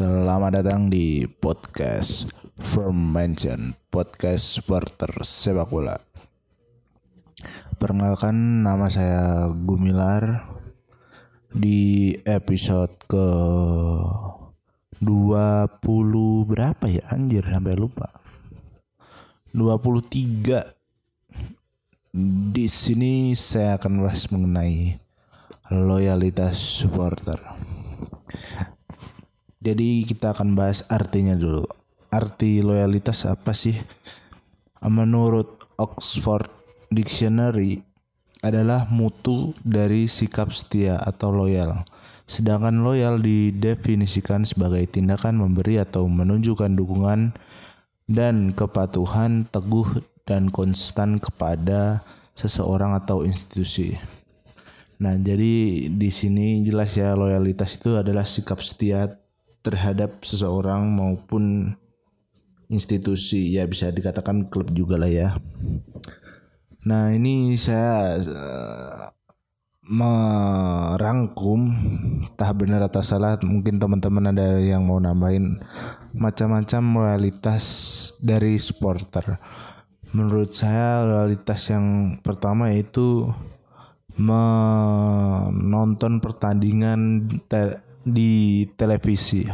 Selamat datang di podcast From Mention Podcast supporter sepak bola. Perkenalkan nama saya Gumilar. Di episode ke 20 berapa ya? Anjir sampai lupa. 23 di sini saya akan bahas mengenai loyalitas supporter. Jadi kita akan bahas artinya dulu. Arti loyalitas apa sih? Menurut Oxford Dictionary adalah mutu dari sikap setia atau loyal. Sedangkan loyal didefinisikan sebagai tindakan memberi atau menunjukkan dukungan dan kepatuhan teguh dan konstan kepada seseorang atau institusi. Nah, jadi di sini jelas ya loyalitas itu adalah sikap setia terhadap seseorang maupun institusi ya bisa dikatakan klub juga lah ya. Nah ini saya uh, merangkum tak benar atau salah mungkin teman-teman ada yang mau nambahin macam-macam loyalitas dari supporter. Menurut saya loyalitas yang pertama yaitu menonton pertandingan di televisi.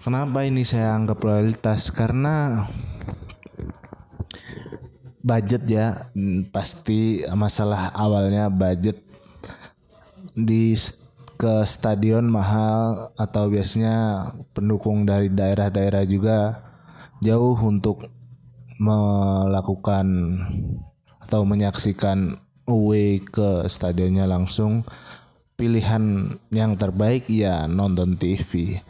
Kenapa ini saya anggap loyalitas? Karena budget ya pasti masalah awalnya budget di ke stadion mahal atau biasanya pendukung dari daerah-daerah juga jauh untuk melakukan atau menyaksikan away ke stadionnya langsung pilihan yang terbaik ya nonton TV.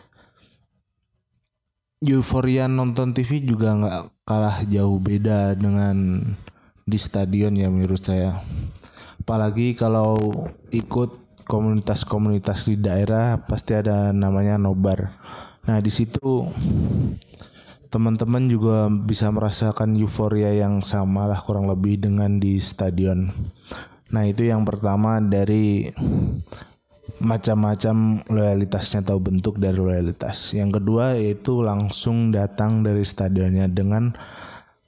Euforia nonton TV juga nggak kalah jauh beda dengan di stadion ya menurut saya. Apalagi kalau ikut komunitas-komunitas di daerah pasti ada namanya nobar. Nah di situ teman-teman juga bisa merasakan euforia yang sama lah kurang lebih dengan di stadion. Nah itu yang pertama dari macam-macam loyalitasnya atau bentuk dari loyalitas. Yang kedua yaitu langsung datang dari stadionnya dengan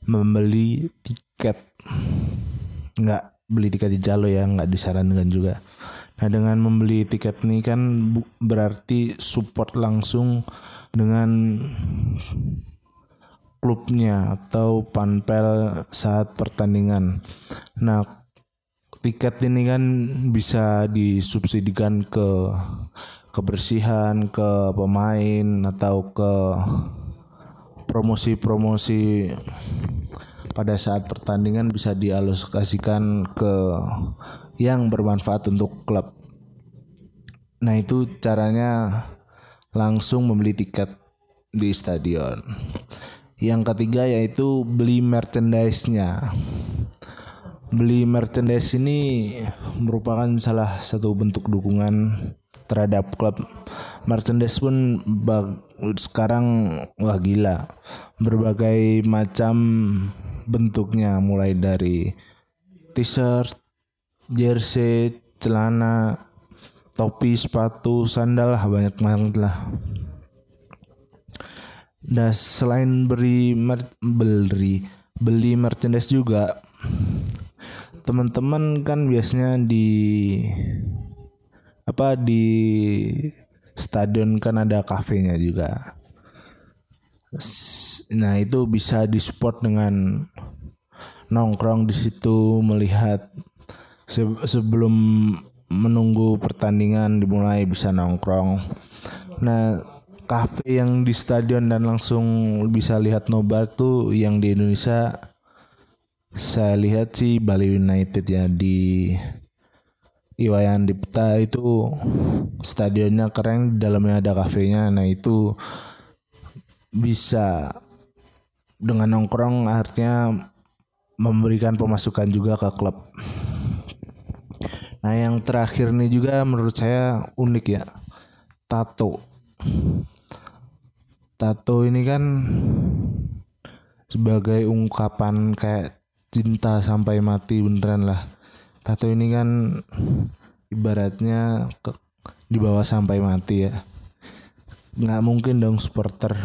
membeli tiket. Nggak beli tiket di Jalo ya, nggak disarankan juga. Nah dengan membeli tiket ini kan berarti support langsung dengan klubnya atau panpel saat pertandingan. Nah tiket ini kan bisa disubsidikan ke kebersihan, ke pemain atau ke promosi-promosi pada saat pertandingan bisa dialokasikan ke yang bermanfaat untuk klub. Nah, itu caranya langsung membeli tiket di stadion. Yang ketiga yaitu beli merchandise-nya beli merchandise ini merupakan salah satu bentuk dukungan terhadap klub. Merchandise pun sekarang wah gila. Berbagai macam bentuknya mulai dari t-shirt, jersey, celana, topi, sepatu, sandal lah banyak banget lah. Dan selain beri beli beli merchandise juga teman-teman kan biasanya di apa di stadion kan ada kafenya juga. Nah, itu bisa disupport dengan nongkrong di situ melihat sebelum menunggu pertandingan dimulai bisa nongkrong. Nah, kafe yang di stadion dan langsung bisa lihat nobar tuh yang di Indonesia saya lihat sih Bali United ya di Iwayan Dipta itu stadionnya keren dalamnya ada kafenya. Nah itu bisa dengan nongkrong artinya memberikan pemasukan juga ke klub. Nah yang terakhir nih juga menurut saya unik ya tato. Tato ini kan sebagai ungkapan kayak cinta sampai mati beneran lah. Tato ini kan ibaratnya ke, dibawa sampai mati ya. Nggak mungkin dong supporter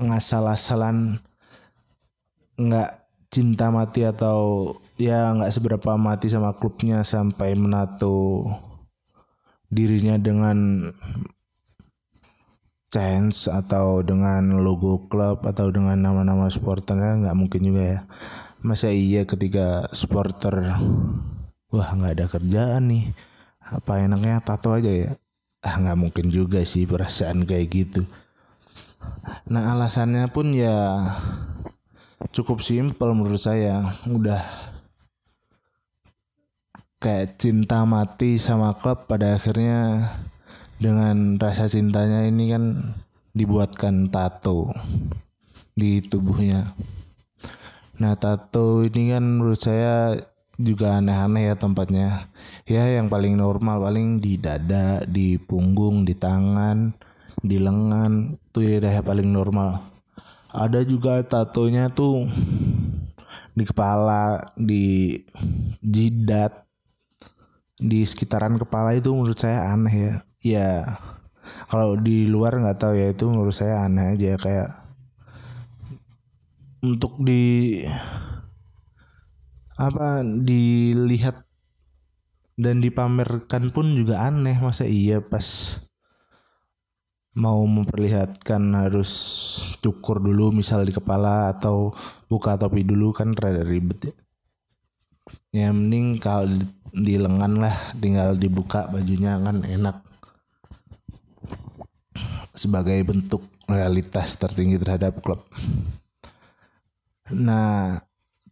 ngasal-asalan nggak cinta mati atau ya nggak seberapa mati sama klubnya sampai menato dirinya dengan chance atau dengan logo klub atau dengan nama-nama supporternya nggak mungkin juga ya masa iya ketika supporter wah nggak ada kerjaan nih. Apa enaknya tato aja ya? Ah nggak mungkin juga sih perasaan kayak gitu. Nah alasannya pun ya cukup simpel menurut saya. Udah kayak cinta mati sama klub pada akhirnya dengan rasa cintanya ini kan dibuatkan tato di tubuhnya. Nah tato ini kan menurut saya juga aneh-aneh ya tempatnya. Ya yang paling normal paling di dada, di punggung, di tangan, di lengan tuh ya yang paling normal. Ada juga tatonya tuh di kepala, di jidat, di sekitaran kepala itu menurut saya aneh ya ya kalau di luar nggak tahu ya itu menurut saya aneh aja kayak untuk di apa dilihat dan dipamerkan pun juga aneh. Masa iya pas mau memperlihatkan harus cukur dulu misal di kepala atau buka topi dulu kan rada ribet ya. Ya mending kalau di, di lengan lah tinggal dibuka bajunya kan enak. Sebagai bentuk realitas tertinggi terhadap klub nah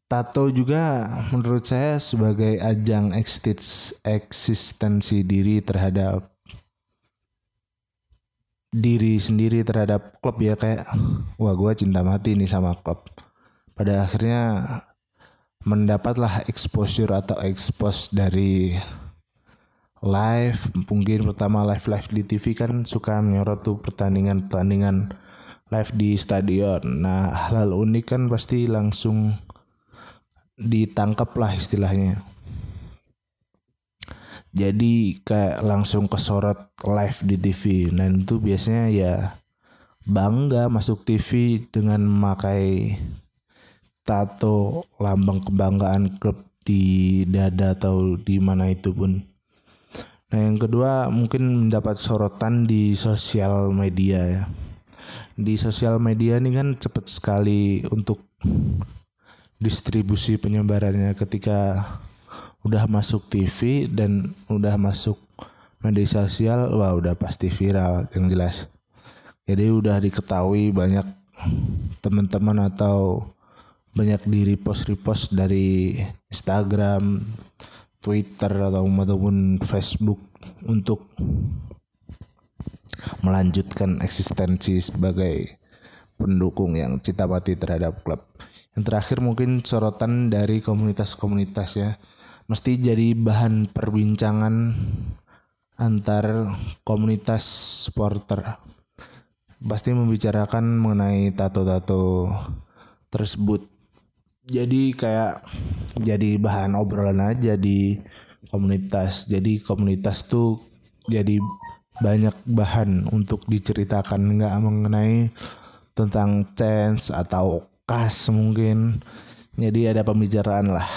tato juga menurut saya sebagai ajang eksistensi diri terhadap diri sendiri terhadap klub ya kayak wah gue cinta mati nih sama klub. Pada akhirnya mendapatlah exposure atau expose dari live. Mungkin pertama live live di TV kan suka menyorot tuh pertandingan pertandingan live di stadion nah hal, -hal unik kan pasti langsung ditangkap lah istilahnya jadi kayak langsung kesorot live di TV dan itu biasanya ya bangga masuk TV dengan memakai tato lambang kebanggaan klub di dada atau di mana itu pun. Nah yang kedua mungkin mendapat sorotan di sosial media ya. Di sosial media ini kan cepat sekali untuk distribusi penyebarannya ketika udah masuk TV dan udah masuk media sosial wah udah pasti viral yang jelas. Jadi udah diketahui banyak teman-teman atau banyak di repost repost dari Instagram, Twitter atau ataupun Facebook untuk melanjutkan eksistensi sebagai pendukung yang cita mati terhadap klub. Yang terakhir mungkin sorotan dari komunitas-komunitas ya. Mesti jadi bahan perbincangan antar komunitas supporter. Pasti membicarakan mengenai tato-tato tersebut jadi kayak jadi bahan obrolan aja di komunitas jadi komunitas tuh jadi banyak bahan untuk diceritakan. Nggak mengenai tentang chance atau kas mungkin. Jadi ada pembicaraan lah.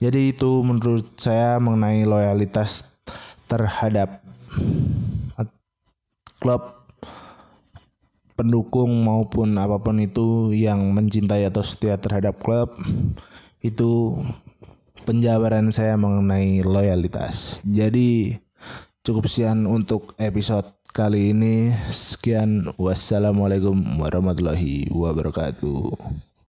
Jadi itu menurut saya mengenai loyalitas terhadap klub pendukung maupun apa pun itu yang mencintai atau setia terhadap klub itu penjabaran saya mengenai loyalitas. Jadi cukup sekian untuk episode kali ini. Sekian wassalamualaikum warahmatullahi wabarakatuh.